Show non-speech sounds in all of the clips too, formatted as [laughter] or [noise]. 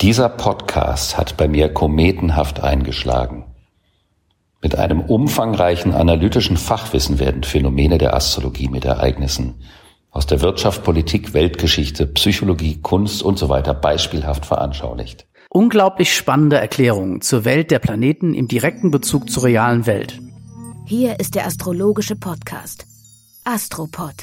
Dieser Podcast hat bei mir kometenhaft eingeschlagen. Mit einem umfangreichen analytischen Fachwissen werden Phänomene der Astrologie mit Ereignissen aus der Wirtschaft, Politik, Weltgeschichte, Psychologie, Kunst und so weiter beispielhaft veranschaulicht. Unglaublich spannende Erklärungen zur Welt der Planeten im direkten Bezug zur realen Welt. Hier ist der astrologische Podcast. Astropod.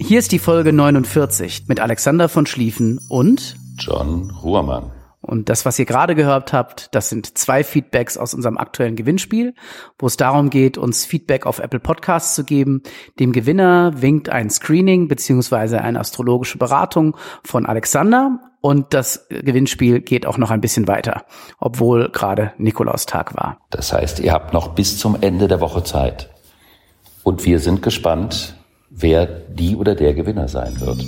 Hier ist die Folge 49 mit Alexander von Schlieffen und John Ruhrmann. Und das, was ihr gerade gehört habt, das sind zwei Feedbacks aus unserem aktuellen Gewinnspiel, wo es darum geht, uns Feedback auf Apple Podcasts zu geben. Dem Gewinner winkt ein Screening beziehungsweise eine astrologische Beratung von Alexander und das Gewinnspiel geht auch noch ein bisschen weiter, obwohl gerade Nikolaustag war. Das heißt, ihr habt noch bis zum Ende der Woche Zeit. Und wir sind gespannt, wer die oder der Gewinner sein wird.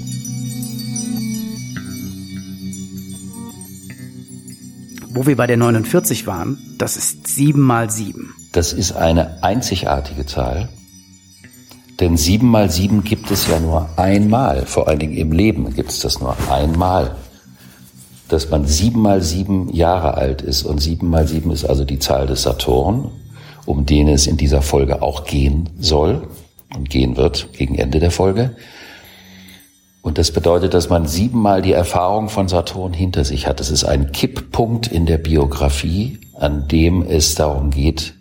Wo wir bei der 49 waren, das ist 7 mal 7. Das ist eine einzigartige Zahl. Denn sieben mal sieben gibt es ja nur einmal. Vor allen Dingen im Leben gibt es das nur einmal. Dass man sieben mal sieben Jahre alt ist und sieben mal sieben ist also die Zahl des Saturn, um den es in dieser Folge auch gehen soll und gehen wird gegen Ende der Folge. Und das bedeutet, dass man siebenmal die Erfahrung von Saturn hinter sich hat. Es ist ein Kipppunkt in der Biografie, an dem es darum geht,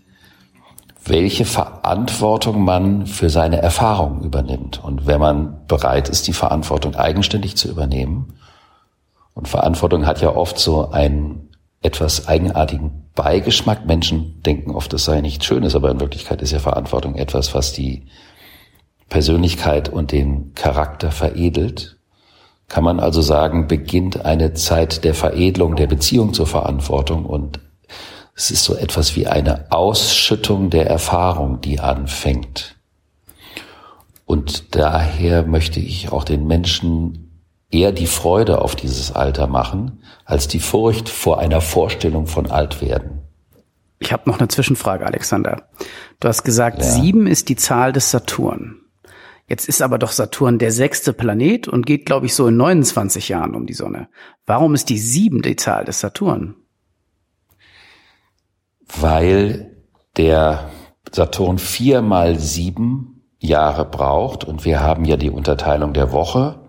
welche Verantwortung man für seine Erfahrung übernimmt. Und wenn man bereit ist, die Verantwortung eigenständig zu übernehmen, und Verantwortung hat ja oft so einen etwas eigenartigen Beigeschmack. Menschen denken oft, es sei nichts Schönes, aber in Wirklichkeit ist ja Verantwortung etwas, was die Persönlichkeit und den Charakter veredelt. Kann man also sagen, beginnt eine Zeit der Veredelung der Beziehung zur Verantwortung und es ist so etwas wie eine Ausschüttung der Erfahrung, die anfängt. Und daher möchte ich auch den Menschen eher die Freude auf dieses Alter machen, als die Furcht vor einer Vorstellung von Altwerden. Ich habe noch eine Zwischenfrage, Alexander. Du hast gesagt, Ja. sieben ist die Zahl des Saturn. Jetzt ist aber doch Saturn der sechste Planet und geht, glaube ich, so in 29 Jahren um die Sonne. Warum ist die sieben Zahl des Saturn? weil der Saturn vier mal sieben Jahre braucht und wir haben ja die Unterteilung der Woche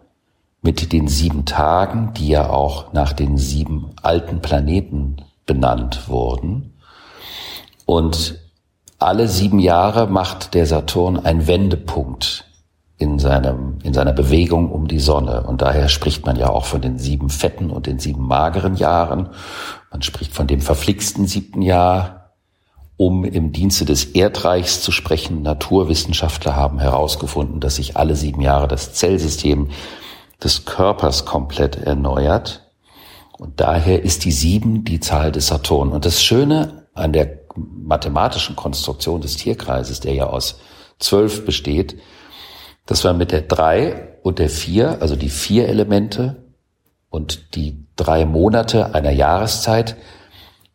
mit den sieben Tagen, die ja auch nach den sieben alten Planeten benannt wurden. Und alle sieben Jahre macht der Saturn einen Wendepunkt in seinem, in seiner Bewegung um die Sonne. Und daher spricht man ja auch von den sieben fetten und den sieben mageren Jahren. Man spricht von dem verflixten siebten Jahr, um im Dienste des Erdreichs zu sprechen. Naturwissenschaftler haben herausgefunden, dass sich alle sieben Jahre das Zellsystem des Körpers komplett erneuert. Und daher ist die sieben die Zahl des Saturn. Und das Schöne an der mathematischen Konstruktion des Tierkreises, der ja aus zwölf besteht, dass man mit der drei und der vier, also die vier Elemente und die drei Monate einer Jahreszeit,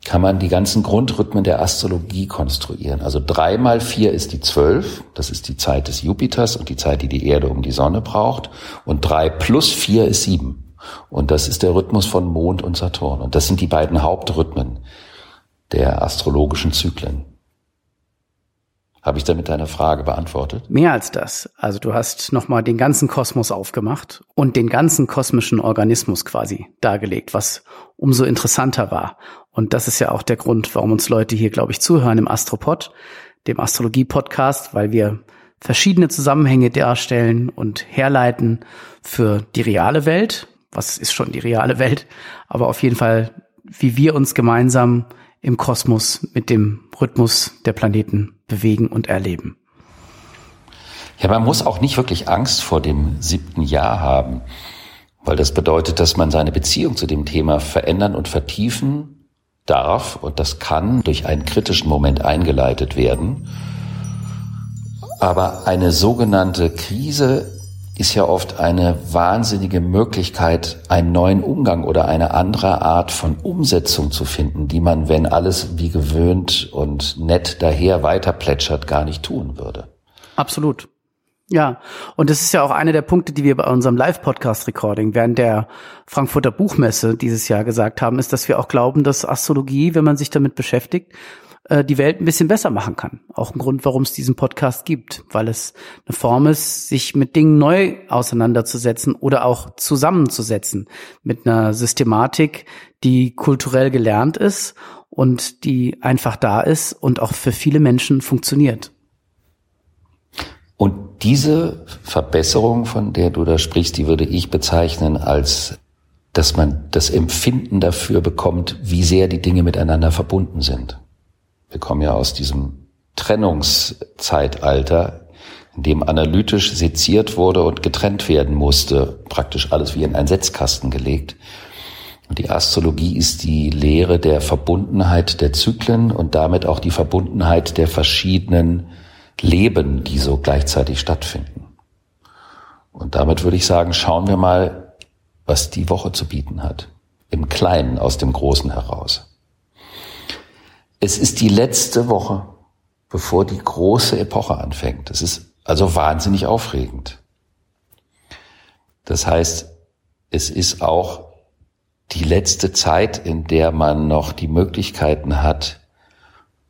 kann man die ganzen Grundrhythmen der Astrologie konstruieren. Also drei mal vier ist die zwölf, das ist die Zeit des Jupiters und die Zeit, die die Erde um die Sonne braucht. Und drei plus vier ist sieben. Und das ist der Rhythmus von Mond und Saturn. Und das sind die beiden Hauptrhythmen der astrologischen Zyklen. Habe ich damit deine Frage beantwortet? Mehr als das. Also du hast nochmal den ganzen Kosmos aufgemacht und den ganzen kosmischen Organismus quasi dargelegt, was umso interessanter war. Und das ist ja auch der Grund, warum uns Leute hier, glaube ich, zuhören im Astropod, dem Astrologie-Podcast, weil wir verschiedene Zusammenhänge darstellen und herleiten für die reale Welt. Was ist schon die reale Welt? Aber auf jeden Fall, wie wir uns gemeinsam im Kosmos mit dem Rhythmus der Planeten bewegen und erleben. Ja, man muss auch nicht wirklich Angst vor dem siebten Jahr haben, weil das bedeutet, dass man seine Beziehung zu dem Thema verändern und vertiefen darf und das kann durch einen kritischen Moment eingeleitet werden. Aber eine sogenannte Krise ist ja oft eine wahnsinnige Möglichkeit, einen neuen Umgang oder eine andere Art von Umsetzung zu finden, die man, wenn alles wie gewöhnt und nett daher weiter plätschert, gar nicht tun würde. Absolut. Ja, und das ist ja auch einer der Punkte, die wir bei unserem Live-Podcast-Recording während der Frankfurter Buchmesse dieses Jahr gesagt haben, ist, dass wir auch glauben, dass Astrologie, wenn man sich damit beschäftigt, äh, die Welt ein bisschen besser machen kann. Auch ein Grund, warum es diesen Podcast gibt, weil es eine Form ist, sich mit Dingen neu auseinanderzusetzen oder auch zusammenzusetzen mit einer Systematik, die kulturell gelernt ist und die einfach da ist und auch für viele Menschen funktioniert. Und diese Verbesserung, von der du da sprichst, die würde ich bezeichnen als, dass man das Empfinden dafür bekommt, wie sehr die Dinge miteinander verbunden sind. Wir kommen ja aus diesem Trennungszeitalter, in dem analytisch seziert wurde und getrennt werden musste, praktisch alles wie in einen Setzkasten gelegt. Und die Astrologie ist die Lehre der Verbundenheit der Zyklen und damit auch die Verbundenheit der verschiedenen Leben, die so gleichzeitig stattfinden. Und damit würde ich sagen, schauen wir mal, was die Woche zu bieten hat. Im Kleinen aus dem Großen heraus. Es ist die letzte Woche, bevor die große Epoche anfängt. Es ist also wahnsinnig aufregend. Das heißt, es ist auch die letzte Zeit, in der man noch die Möglichkeiten hat,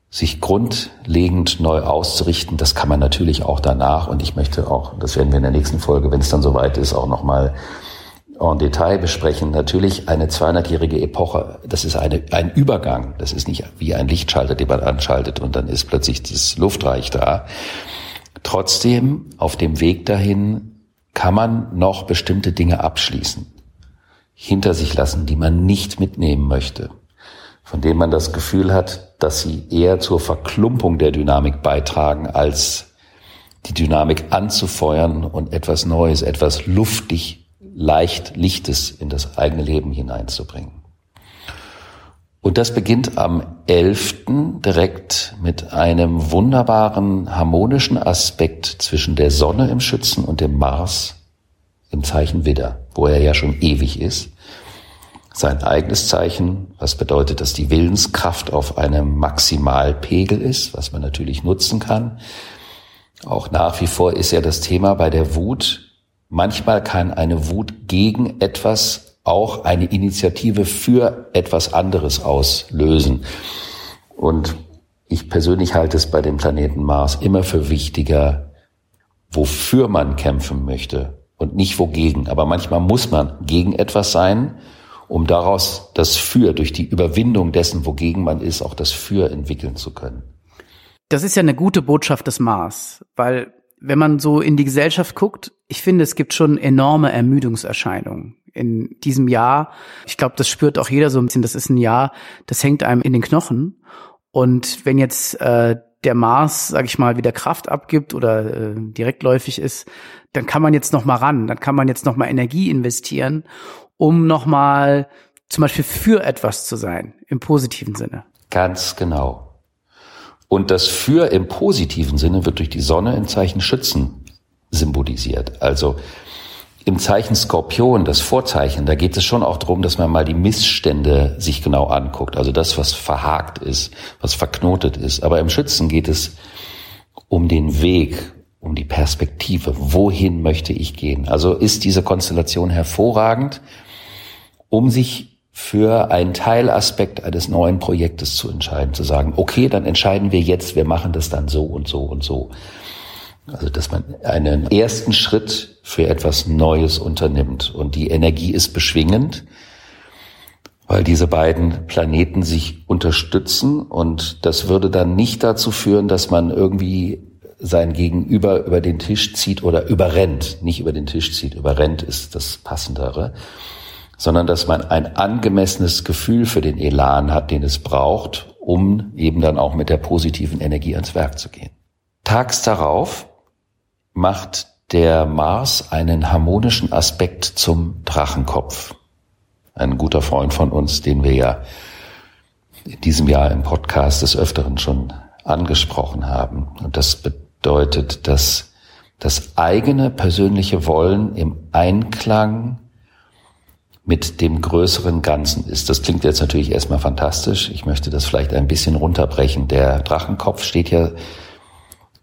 sich grundlegend neu auszurichten. Das kann man natürlich auch danach. Und ich möchte auch, das werden wir in der nächsten Folge, wenn es dann soweit ist, auch nochmal en Detail besprechen. Natürlich eine 200-jährige Epoche, das ist eine, ein Übergang. Das ist nicht wie ein Lichtschalter, den man anschaltet und dann ist plötzlich das Luftreich da. Trotzdem, auf dem Weg dahin kann man noch bestimmte Dinge abschließen, hinter sich lassen, die man nicht mitnehmen möchte, von denen man das Gefühl hat, dass sie eher zur Verklumpung der Dynamik beitragen, als die Dynamik anzufeuern und etwas Neues, etwas luftig leicht Lichtes in das eigene Leben hineinzubringen. Und das beginnt am 11. direkt mit einem wunderbaren harmonischen Aspekt zwischen der Sonne im Schützen und dem Mars im Zeichen Widder, wo er ja schon ewig ist. Sein eigenes Zeichen, was bedeutet, dass die Willenskraft auf einem Maximalpegel ist, was man natürlich nutzen kann. Auch nach wie vor ist ja das Thema bei der Wut Manchmal kann eine Wut gegen etwas auch eine Initiative für etwas anderes auslösen. Und ich persönlich halte es bei dem Planeten Mars immer für wichtiger, wofür man kämpfen möchte und nicht wogegen. Aber manchmal muss man gegen etwas sein, um daraus das Für, durch die Überwindung dessen, wogegen man ist, auch das Für entwickeln zu können. Das ist ja eine gute Botschaft des Mars, weil wenn man so in die Gesellschaft guckt, ich finde, es gibt schon enorme Ermüdungserscheinungen in diesem Jahr. Ich glaube, das spürt auch jeder so ein bisschen. Das ist ein Jahr, das hängt einem in den Knochen. Und wenn jetzt äh, der Mars, sag ich mal, wieder Kraft abgibt oder äh, direktläufig ist, dann kann man jetzt noch mal ran, dann kann man jetzt noch mal Energie investieren, um noch mal zum Beispiel für etwas zu sein im positiven Sinne. Ganz genau. Und das Für im positiven Sinne wird durch die Sonne im Zeichen Schützen symbolisiert. Also im Zeichen Skorpion, das Vorzeichen, da geht es schon auch darum, dass man mal die Missstände sich genau anguckt. Also das, was verhakt ist, was verknotet ist. Aber im Schützen geht es um den Weg, um die Perspektive. Wohin möchte ich gehen? Also ist diese Konstellation hervorragend, um sich für einen Teilaspekt eines neuen Projektes zu entscheiden, zu sagen, okay, dann entscheiden wir jetzt, wir machen das dann so und so und so. Also, dass man einen ersten Schritt für etwas Neues unternimmt. Und die Energie ist beschwingend, weil diese beiden Planeten sich unterstützen. Und das würde dann nicht dazu führen, dass man irgendwie sein Gegenüber über den Tisch zieht oder überrennt. Nicht über den Tisch zieht, überrennt ist das Passendere sondern dass man ein angemessenes Gefühl für den Elan hat, den es braucht, um eben dann auch mit der positiven Energie ans Werk zu gehen. Tags darauf macht der Mars einen harmonischen Aspekt zum Drachenkopf. Ein guter Freund von uns, den wir ja in diesem Jahr im Podcast des Öfteren schon angesprochen haben. Und das bedeutet, dass das eigene persönliche Wollen im Einklang mit dem größeren Ganzen ist. Das klingt jetzt natürlich erstmal fantastisch. Ich möchte das vielleicht ein bisschen runterbrechen. Der Drachenkopf steht ja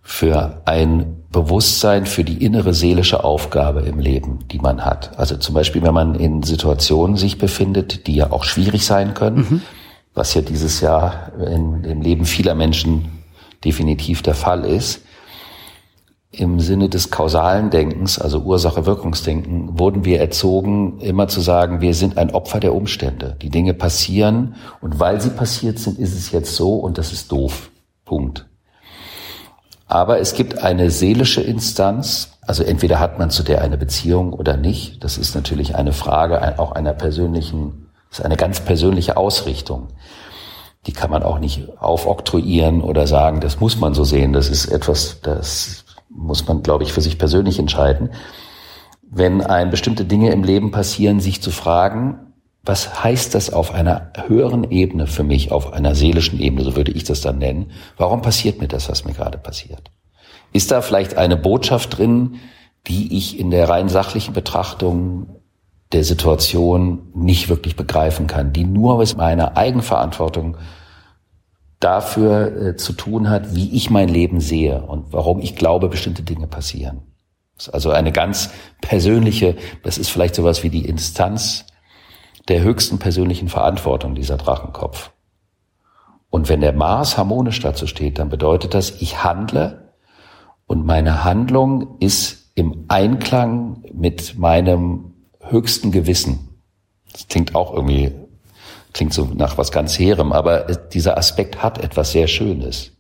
für ein Bewusstsein für die innere seelische Aufgabe im Leben, die man hat. Also zum Beispiel, wenn man in Situationen sich befindet, die ja auch schwierig sein können, mhm. was ja dieses Jahr in, im Leben vieler Menschen definitiv der Fall ist, im Sinne des kausalen Denkens, also Ursache-Wirkungsdenken, wurden wir erzogen, immer zu sagen, wir sind ein Opfer der Umstände. Die Dinge passieren und weil sie passiert sind, ist es jetzt so und das ist doof. Punkt. Aber es gibt eine seelische Instanz, also entweder hat man zu der eine Beziehung oder nicht. Das ist natürlich eine Frage auch einer persönlichen, ist eine ganz persönliche Ausrichtung. Die kann man auch nicht aufoktroyieren oder sagen, das muss man so sehen. Das ist etwas, das muss man, glaube ich, für sich persönlich entscheiden. Wenn ein bestimmte Dinge im Leben passieren, sich zu fragen, was heißt das auf einer höheren Ebene für mich, auf einer seelischen Ebene, so würde ich das dann nennen? Warum passiert mir das, was mir gerade passiert? Ist da vielleicht eine Botschaft drin, die ich in der rein sachlichen Betrachtung der Situation nicht wirklich begreifen kann, die nur aus meiner Eigenverantwortung dafür äh, zu tun hat, wie ich mein Leben sehe und warum ich glaube, bestimmte Dinge passieren. Also eine ganz persönliche, das ist vielleicht sowas wie die Instanz der höchsten persönlichen Verantwortung, dieser Drachenkopf. Und wenn der Mars harmonisch dazu steht, dann bedeutet das, ich handle und meine Handlung ist im Einklang mit meinem höchsten Gewissen. Das klingt auch irgendwie Klingt so nach was ganz Heerem, aber dieser Aspekt hat etwas sehr Schönes.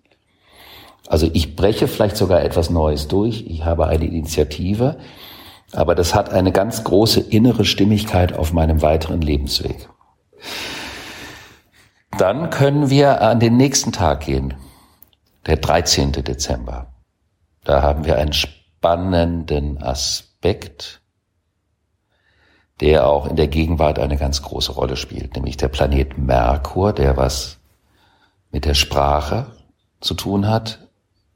Also ich breche vielleicht sogar etwas Neues durch, ich habe eine Initiative, aber das hat eine ganz große innere Stimmigkeit auf meinem weiteren Lebensweg. Dann können wir an den nächsten Tag gehen, der 13. Dezember. Da haben wir einen spannenden Aspekt der auch in der Gegenwart eine ganz große Rolle spielt, nämlich der Planet Merkur, der was mit der Sprache zu tun hat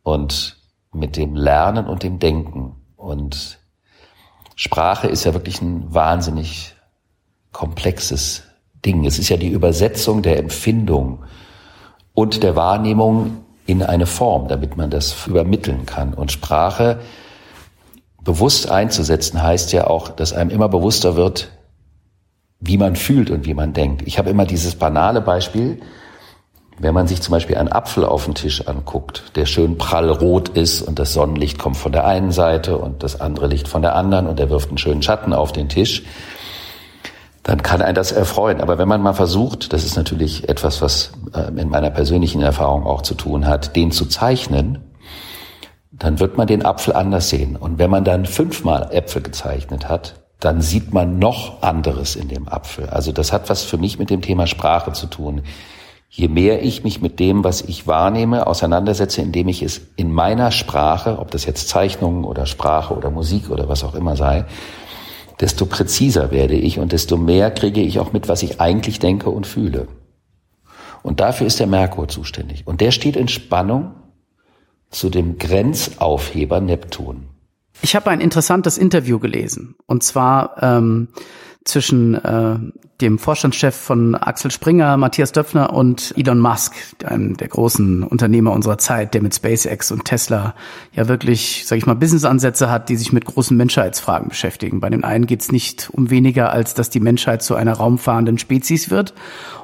und mit dem Lernen und dem Denken. Und Sprache ist ja wirklich ein wahnsinnig komplexes Ding. Es ist ja die Übersetzung der Empfindung und der Wahrnehmung in eine Form, damit man das übermitteln kann. Und Sprache bewusst einzusetzen heißt ja auch, dass einem immer bewusster wird, wie man fühlt und wie man denkt. Ich habe immer dieses banale Beispiel, wenn man sich zum Beispiel einen Apfel auf den Tisch anguckt, der schön prall rot ist und das Sonnenlicht kommt von der einen Seite und das andere Licht von der anderen und er wirft einen schönen Schatten auf den Tisch, dann kann ein das erfreuen. Aber wenn man mal versucht, das ist natürlich etwas, was äh, in meiner persönlichen Erfahrung auch zu tun hat, den zu zeichnen, dann wird man den Apfel anders sehen. Und wenn man dann fünfmal Äpfel gezeichnet hat, dann sieht man noch anderes in dem Apfel. Also das hat was für mich mit dem Thema Sprache zu tun. Je mehr ich mich mit dem, was ich wahrnehme, auseinandersetze, indem ich es in meiner Sprache, ob das jetzt Zeichnungen oder Sprache oder Musik oder was auch immer sei, desto präziser werde ich und desto mehr kriege ich auch mit, was ich eigentlich denke und fühle. Und dafür ist der Merkur zuständig. Und der steht in Spannung zu dem Grenzaufheber Neptun. Ich habe ein interessantes Interview gelesen. Und zwar ähm, zwischen äh, dem Vorstandschef von Axel Springer, Matthias Döpfner und Elon Musk, einem der großen Unternehmer unserer Zeit, der mit SpaceX und Tesla ja wirklich, sage ich mal, Businessansätze hat, die sich mit großen Menschheitsfragen beschäftigen. Bei den einen geht es nicht um weniger, als dass die Menschheit zu einer raumfahrenden Spezies wird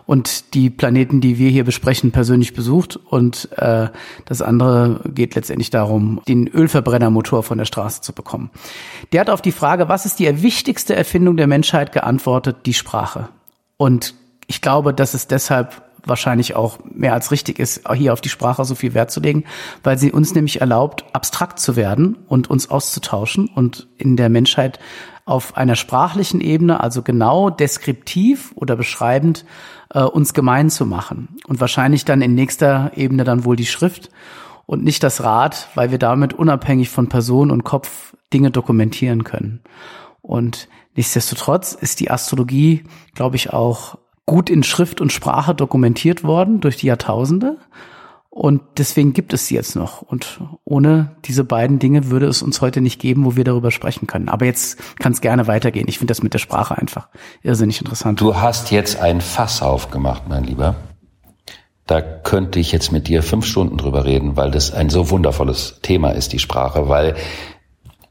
und die Planeten, die wir hier besprechen, persönlich besucht. Und äh, das andere geht letztendlich darum, den Ölverbrennermotor von der Straße zu bekommen. Der hat auf die Frage, was ist die wichtigste Erfindung der Menschheit, geantwortet, die Sprache. Und ich glaube, dass es deshalb wahrscheinlich auch mehr als richtig ist, hier auf die Sprache so viel Wert zu legen, weil sie uns nämlich erlaubt, abstrakt zu werden und uns auszutauschen und in der Menschheit auf einer sprachlichen Ebene, also genau deskriptiv oder beschreibend, äh, uns gemein zu machen. Und wahrscheinlich dann in nächster Ebene dann wohl die Schrift und nicht das Rad, weil wir damit unabhängig von Person und Kopf Dinge dokumentieren können. Und nichtsdestotrotz ist die Astrologie, glaube ich, auch gut in Schrift und Sprache dokumentiert worden durch die Jahrtausende. Und deswegen gibt es sie jetzt noch. Und ohne diese beiden Dinge würde es uns heute nicht geben, wo wir darüber sprechen können. Aber jetzt kann es gerne weitergehen. Ich finde das mit der Sprache einfach irrsinnig interessant. Du hast jetzt ein Fass aufgemacht, mein Lieber. Da könnte ich jetzt mit dir fünf Stunden drüber reden, weil das ein so wundervolles Thema ist, die Sprache, weil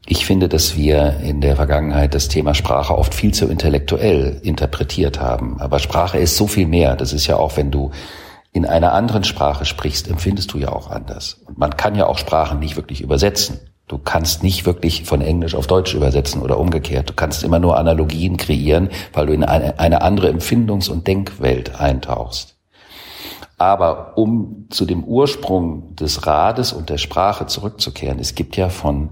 ich finde, dass wir in der Vergangenheit das Thema Sprache oft viel zu intellektuell interpretiert haben. Aber Sprache ist so viel mehr. Das ist ja auch, wenn du in einer anderen Sprache sprichst, empfindest du ja auch anders. Und man kann ja auch Sprachen nicht wirklich übersetzen. Du kannst nicht wirklich von Englisch auf Deutsch übersetzen oder umgekehrt. Du kannst immer nur Analogien kreieren, weil du in eine, eine andere Empfindungs- und Denkwelt eintauchst. Aber um zu dem Ursprung des Rades und der Sprache zurückzukehren, es gibt ja von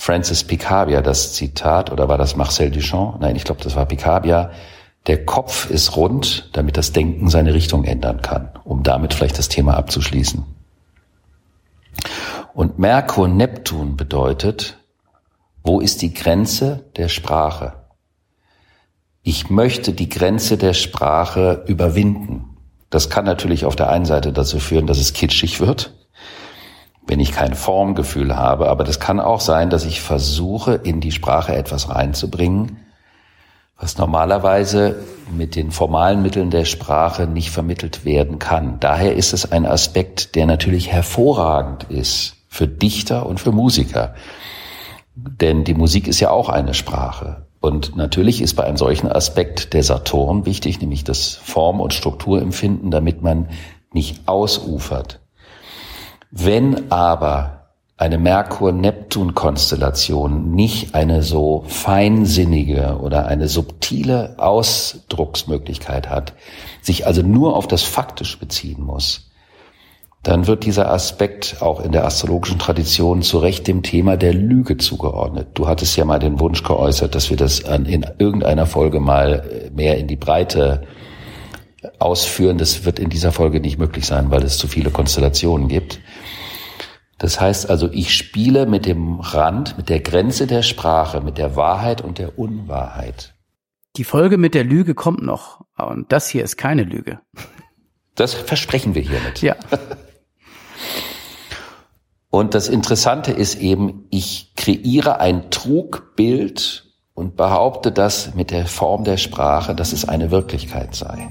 Francis Picabia das Zitat, oder war das Marcel Duchamp? Nein, ich glaube, das war Picabia. Der Kopf ist rund, damit das Denken seine Richtung ändern kann, um damit vielleicht das Thema abzuschließen. Und Merkur Neptun bedeutet, wo ist die Grenze der Sprache? Ich möchte die Grenze der Sprache überwinden. Das kann natürlich auf der einen Seite dazu führen, dass es kitschig wird, wenn ich kein Formgefühl habe. Aber das kann auch sein, dass ich versuche, in die Sprache etwas reinzubringen, was normalerweise mit den formalen Mitteln der Sprache nicht vermittelt werden kann. Daher ist es ein Aspekt, der natürlich hervorragend ist für Dichter und für Musiker. Denn die Musik ist ja auch eine Sprache. Und natürlich ist bei einem solchen Aspekt der Saturn wichtig, nämlich das Form- und Strukturempfinden, damit man nicht ausufert. Wenn aber eine Merkur-Neptun-Konstellation nicht eine so feinsinnige oder eine subtile Ausdrucksmöglichkeit hat, sich also nur auf das Faktisch beziehen muss, dann wird dieser Aspekt auch in der astrologischen Tradition zu Recht dem Thema der Lüge zugeordnet. Du hattest ja mal den Wunsch geäußert, dass wir das in irgendeiner Folge mal mehr in die Breite ausführen. Das wird in dieser Folge nicht möglich sein, weil es zu viele Konstellationen gibt. Das heißt also, ich spiele mit dem Rand, mit der Grenze der Sprache, mit der Wahrheit und der Unwahrheit. Die Folge mit der Lüge kommt noch. Und das hier ist keine Lüge. Das versprechen wir hiermit. Ja. [laughs] Und das Interessante ist eben, ich kreiere ein Trugbild und behaupte das mit der Form der Sprache, dass es eine Wirklichkeit sei.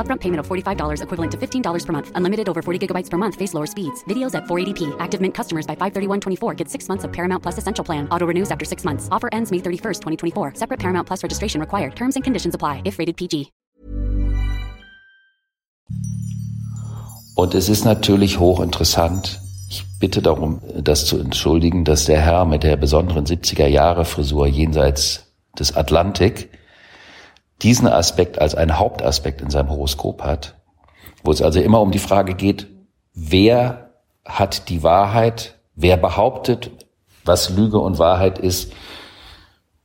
Upfront payment of $45 equivalent to $15 per month. Unlimited over 40 gigabytes per month. Face lower speeds. Videos at 480p. Active Mint customers by 531.24 get six months of Paramount Plus Essential Plan. Auto renews after six months. Offer ends May 31st, 2024. Separate Paramount Plus registration required. Terms and conditions apply if rated PG. Und es ist natürlich hochinteressant, Ich bitte darum, das zu entschuldigen, dass der Herr mit der besonderen 70er Jahre Frisur jenseits des Atlantik diesen Aspekt als einen Hauptaspekt in seinem Horoskop hat, wo es also immer um die Frage geht, wer hat die Wahrheit, wer behauptet, was Lüge und Wahrheit ist,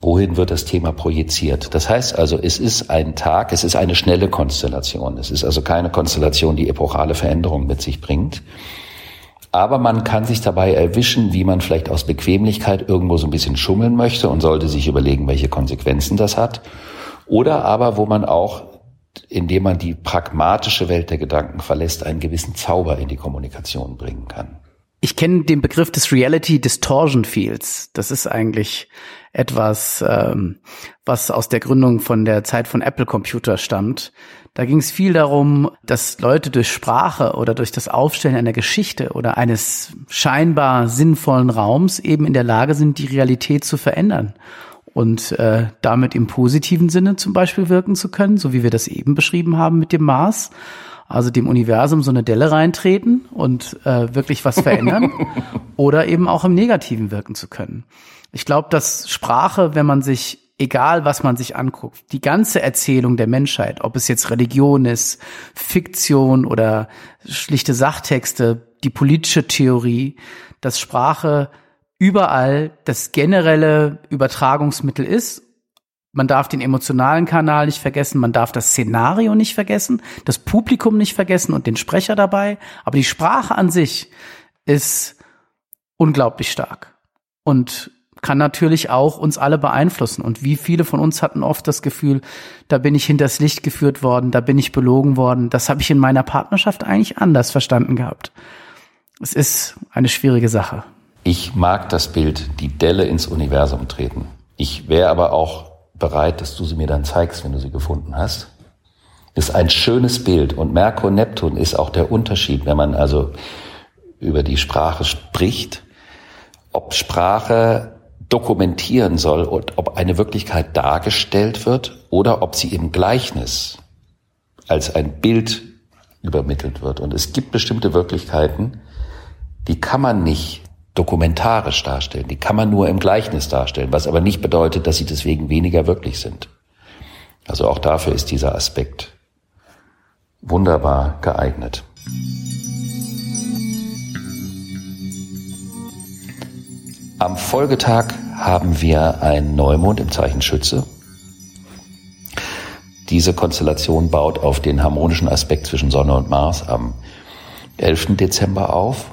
wohin wird das Thema projiziert. Das heißt also, es ist ein Tag, es ist eine schnelle Konstellation. Es ist also keine Konstellation, die epochale Veränderungen mit sich bringt. Aber man kann sich dabei erwischen, wie man vielleicht aus Bequemlichkeit irgendwo so ein bisschen schummeln möchte und sollte sich überlegen, welche Konsequenzen das hat. Oder aber, wo man auch, indem man die pragmatische Welt der Gedanken verlässt, einen gewissen Zauber in die Kommunikation bringen kann. Ich kenne den Begriff des Reality Distortion Fields. Das ist eigentlich etwas, ähm, was aus der Gründung von der Zeit von Apple Computer stammt. Da ging es viel darum, dass Leute durch Sprache oder durch das Aufstellen einer Geschichte oder eines scheinbar sinnvollen Raums eben in der Lage sind, die Realität zu verändern und äh, damit im positiven Sinne zum Beispiel wirken zu können, so wie wir das eben beschrieben haben mit dem Mars. Also dem Universum so eine Delle reintreten und äh, wirklich was verändern [laughs] oder eben auch im Negativen wirken zu können. Ich glaube, dass Sprache, wenn man sich egal was man sich anguckt, die ganze Erzählung der Menschheit, ob es jetzt Religion ist, Fiktion oder schlichte Sachtexte, die politische Theorie, dass Sprache überall das generelle Übertragungsmittel ist. Man darf den emotionalen Kanal nicht vergessen, man darf das Szenario nicht vergessen, das Publikum nicht vergessen und den Sprecher dabei. Aber die Sprache an sich ist unglaublich stark und kann natürlich auch uns alle beeinflussen. Und wie viele von uns hatten oft das Gefühl, da bin ich hinters Licht geführt worden, da bin ich belogen worden. Das habe ich in meiner Partnerschaft eigentlich anders verstanden gehabt. Es ist eine schwierige Sache. Ich mag das Bild, die Delle ins Universum treten. Ich wäre aber auch bereit, dass du sie mir dann zeigst, wenn du sie gefunden hast. Das ist ein schönes Bild und Merkur Neptun ist auch der Unterschied, wenn man also über die Sprache spricht, ob Sprache dokumentieren soll und ob eine Wirklichkeit dargestellt wird oder ob sie im Gleichnis als ein Bild übermittelt wird. Und es gibt bestimmte Wirklichkeiten, die kann man nicht dokumentarisch darstellen. Die kann man nur im Gleichnis darstellen, was aber nicht bedeutet, dass sie deswegen weniger wirklich sind. Also auch dafür ist dieser Aspekt wunderbar geeignet. Am Folgetag haben wir einen Neumond im Zeichen Schütze. Diese Konstellation baut auf den harmonischen Aspekt zwischen Sonne und Mars am 11. Dezember auf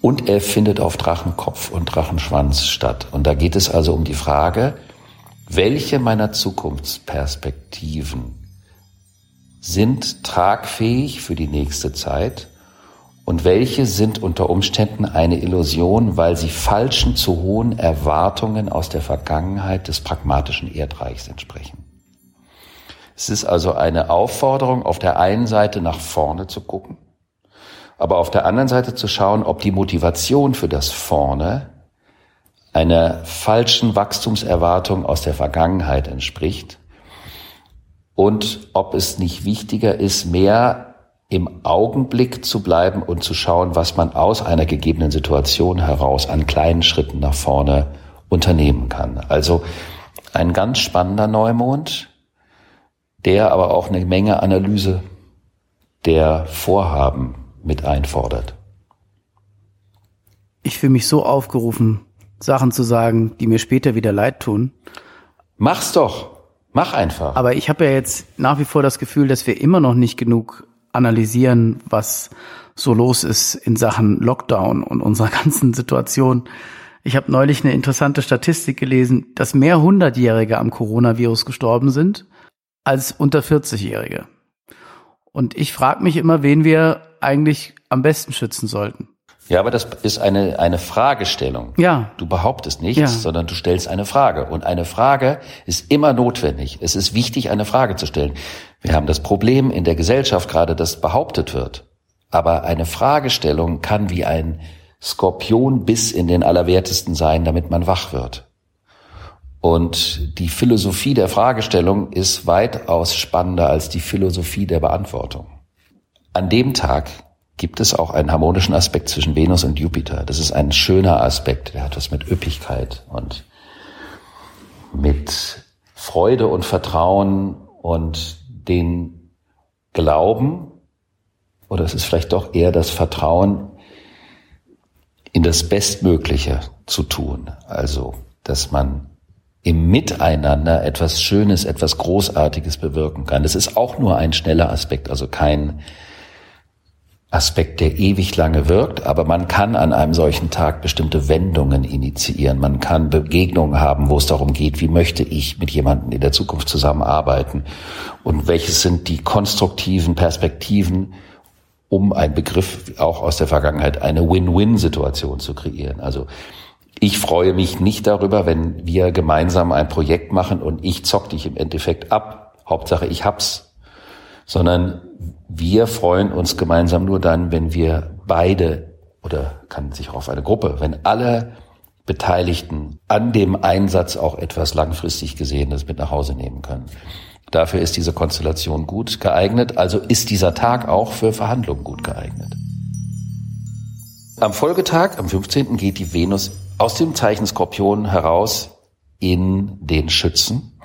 und er findet auf Drachenkopf und Drachenschwanz statt. Und da geht es also um die Frage, welche meiner Zukunftsperspektiven sind tragfähig für die nächste Zeit und welche sind unter Umständen eine Illusion, weil sie falschen zu hohen Erwartungen aus der Vergangenheit des pragmatischen Erdreichs entsprechen. Es ist also eine Aufforderung, auf der einen Seite nach vorne zu gucken aber auf der anderen Seite zu schauen, ob die Motivation für das Vorne einer falschen Wachstumserwartung aus der Vergangenheit entspricht und ob es nicht wichtiger ist, mehr im Augenblick zu bleiben und zu schauen, was man aus einer gegebenen Situation heraus an kleinen Schritten nach vorne unternehmen kann. Also ein ganz spannender Neumond, der aber auch eine Menge Analyse der Vorhaben mit einfordert. Ich fühle mich so aufgerufen, Sachen zu sagen, die mir später wieder leid tun. Mach's doch. Mach einfach. Aber ich habe ja jetzt nach wie vor das Gefühl, dass wir immer noch nicht genug analysieren, was so los ist in Sachen Lockdown und unserer [laughs] ganzen Situation. Ich habe neulich eine interessante Statistik gelesen, dass mehr Hundertjährige am Coronavirus gestorben sind als unter 40-Jährige. Und ich frage mich immer, wen wir eigentlich am besten schützen sollten. Ja, aber das ist eine, eine Fragestellung. Ja. Du behauptest nichts, Ja. sondern du stellst eine Frage. Und eine Frage ist immer notwendig. Es ist wichtig, eine Frage zu stellen. Wir haben das Problem in der Gesellschaft gerade, dass behauptet wird. Aber eine Fragestellung kann wie ein Skorpion bis in den Allerwertesten sein, damit man wach wird. Und die Philosophie der Fragestellung ist weitaus spannender als die Philosophie der Beantwortung. An dem Tag gibt es auch einen harmonischen Aspekt zwischen Venus und Jupiter. Das ist ein schöner Aspekt, der hat was mit Üppigkeit und mit Freude und Vertrauen und den Glauben, oder es ist vielleicht doch eher das Vertrauen in das Bestmögliche zu tun. Also, dass man im Miteinander etwas Schönes, etwas Großartiges bewirken kann. Das ist auch nur ein schneller Aspekt, also kein Aspekt, der ewig lange wirkt, aber man kann an einem solchen Tag bestimmte Wendungen initiieren. Man kann Begegnungen haben, wo es darum geht, wie möchte ich mit jemandem in der Zukunft zusammenarbeiten und welches sind die konstruktiven Perspektiven, um ein Begriff auch aus der Vergangenheit, eine Win-Win-Situation zu kreieren. Also ich freue mich nicht darüber, wenn wir gemeinsam ein Projekt machen und ich zock dich im Endeffekt ab. Hauptsache ich hab's. Sondern wir freuen uns gemeinsam nur dann, wenn wir beide oder kann sich auch auf eine Gruppe, wenn alle Beteiligten an dem Einsatz auch etwas langfristig Gesehenes mit nach Hause nehmen können. Dafür ist diese Konstellation gut geeignet, also ist dieser Tag auch für Verhandlungen gut geeignet. Am Folgetag, am 15. geht die Venus aus dem Zeichen Skorpion heraus in den Schützen.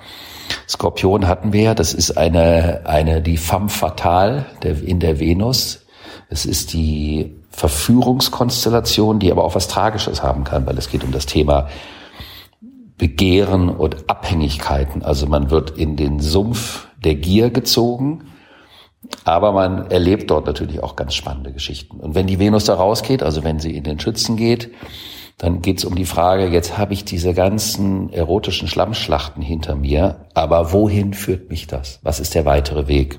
Skorpion hatten wir ja, das ist eine, eine, die femme fatale der, in der Venus. Es ist die Verführungskonstellation, die aber auch was Tragisches haben kann, weil es geht um das Thema Begehren und Abhängigkeiten. Also man wird in den Sumpf der Gier gezogen, aber man erlebt dort natürlich auch ganz spannende Geschichten. Und wenn die Venus da rausgeht, also wenn sie in den Schützen geht, dann geht es um die Frage, jetzt habe ich diese ganzen erotischen Schlammschlachten hinter mir, aber wohin führt mich das? Was ist der weitere Weg?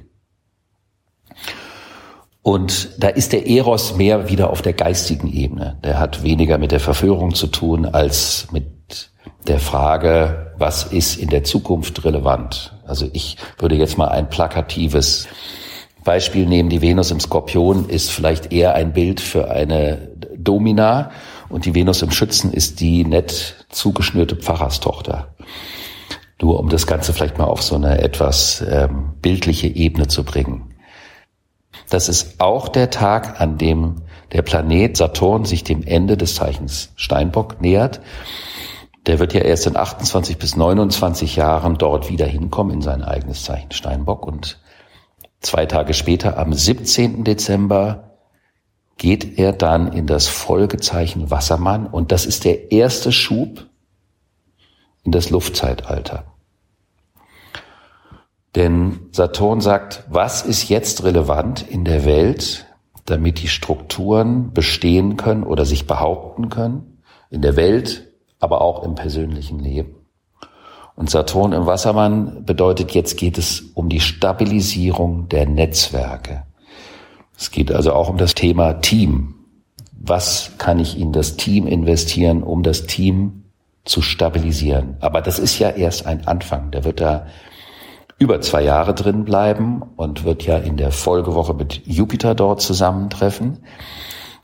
Und da ist der Eros mehr wieder auf der geistigen Ebene. Der hat weniger mit der Verführung zu tun als mit der Frage, was ist in der Zukunft relevant. Also ich würde jetzt mal ein plakatives Beispiel nehmen. Die Venus im Skorpion ist vielleicht eher ein Bild für eine Domina und die Venus im Schützen ist die nett zugeschnürte Pfarrerstochter. Nur um das Ganze vielleicht mal auf so eine etwas ähm, bildliche Ebene zu bringen. Das ist auch der Tag, an dem der Planet Saturn sich dem Ende des Zeichens Steinbock nähert. Der wird ja erst in 28 bis 29 Jahren dort wieder hinkommen in sein eigenes Zeichen Steinbock. Und zwei Tage später, am 17. Dezember, geht er dann in das Folgezeichen Wassermann. Und das ist der erste Schub in das Luftzeitalter. Denn Saturn sagt, was ist jetzt relevant in der Welt, damit die Strukturen bestehen können oder sich behaupten können, in der Welt, aber auch im persönlichen Leben. Und Saturn im Wassermann bedeutet, jetzt geht es um die Stabilisierung der Netzwerke. Es geht also auch um das Thema Team. Was kann ich in das Team investieren, um das Team zu stabilisieren? Aber das ist ja erst ein Anfang. Der wird da über zwei Jahre drin bleiben und wird ja in der Folgewoche mit Jupiter dort zusammentreffen.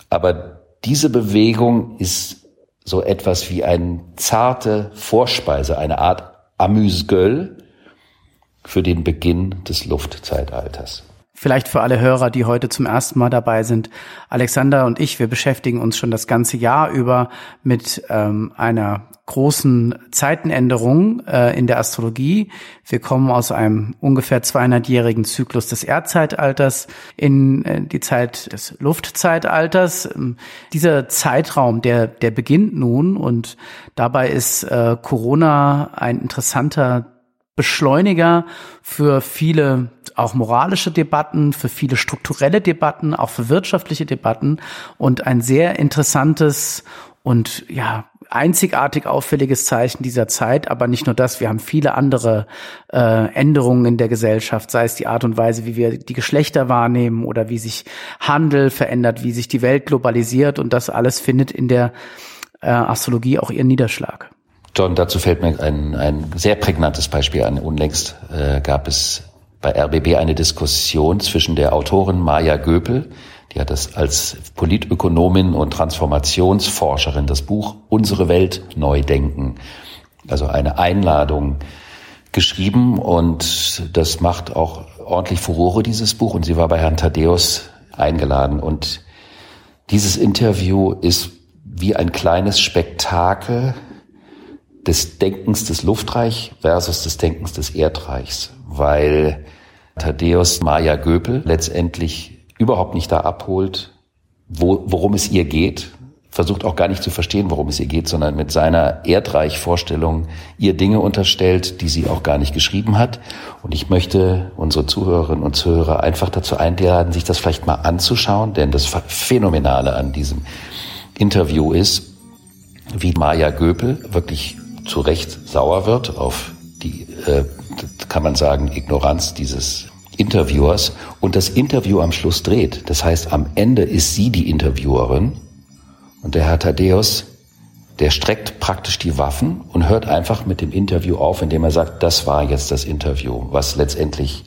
Aber diese Bewegung ist so etwas wie eine zarte Vorspeise, eine Art Amüsgöl für den Beginn des Luftzeitalters. Vielleicht für alle Hörer, die heute zum ersten Mal dabei sind. Alexander und ich, wir beschäftigen uns schon das ganze Jahr über mit ähm, einer großen Zeitenänderung äh, in der Astrologie. Wir kommen aus einem ungefähr 200-jährigen Zyklus des Erdzeitalters in äh, die Zeit des Luftzeitalters. Ähm, dieser Zeitraum, der, der beginnt nun und dabei ist äh, Corona ein interessanter Beschleuniger für viele auch moralische Debatten, für viele strukturelle Debatten, auch für wirtschaftliche Debatten und ein sehr interessantes und ja einzigartig auffälliges Zeichen dieser Zeit, aber nicht nur das, wir haben viele andere äh, Änderungen in der Gesellschaft, sei es die Art und Weise, wie wir die Geschlechter wahrnehmen oder wie sich Handel verändert, wie sich die Welt globalisiert und das alles findet in der äh, Astrologie auch ihren Niederschlag. John, dazu fällt mir ein, ein sehr prägnantes Beispiel an. Unlängst äh, gab es bei RBB eine Diskussion zwischen der Autorin Maja Göpel, die hat das als Politökonomin und Transformationsforscherin das Buch Unsere Welt neu denken, also eine Einladung geschrieben und das macht auch ordentlich Furore, dieses Buch. Und sie war bei Herrn Thaddeus eingeladen und dieses Interview ist wie ein kleines Spektakel des Denkens des Luftreich versus des Denkens des Erdreichs, weil Thaddeus Maya Göpel letztendlich überhaupt nicht da abholt, wo, worum es ihr geht, versucht auch gar nicht zu verstehen, worum es ihr geht, sondern mit seiner Erdreich-Vorstellung ihr Dinge unterstellt, die sie auch gar nicht geschrieben hat. Und ich möchte unsere Zuhörerinnen und Zuhörer einfach dazu einladen, sich das vielleicht mal anzuschauen, denn das Phänomenale an diesem Interview ist, wie Maya Göpel wirklich zu Recht sauer wird auf die, äh, kann man sagen, Ignoranz dieses Interviewers und das Interview am Schluss dreht. Das heißt, am Ende ist sie die Interviewerin und der Herr Thaddeus, der streckt praktisch die Waffen und hört einfach mit dem Interview auf, indem er sagt, das war jetzt das Interview, was letztendlich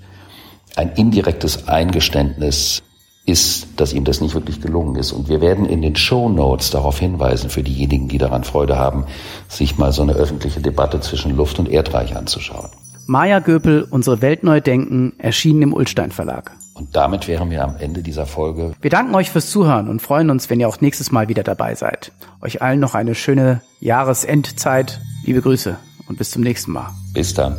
ein indirektes Eingeständnis ist, dass ihm das nicht wirklich gelungen ist. Und wir werden in den Show Notes darauf hinweisen, für diejenigen, die daran Freude haben, sich mal so eine öffentliche Debatte zwischen Luft und Erdreich anzuschauen. Maja Göpel, unsere Welt neu denken, erschienen im Ulstein Verlag. Und damit wären wir am Ende dieser Folge. Wir danken euch fürs Zuhören und freuen uns, wenn ihr auch nächstes Mal wieder dabei seid. Euch allen noch eine schöne Jahresendzeit. Liebe Grüße und bis zum nächsten Mal. Bis dann.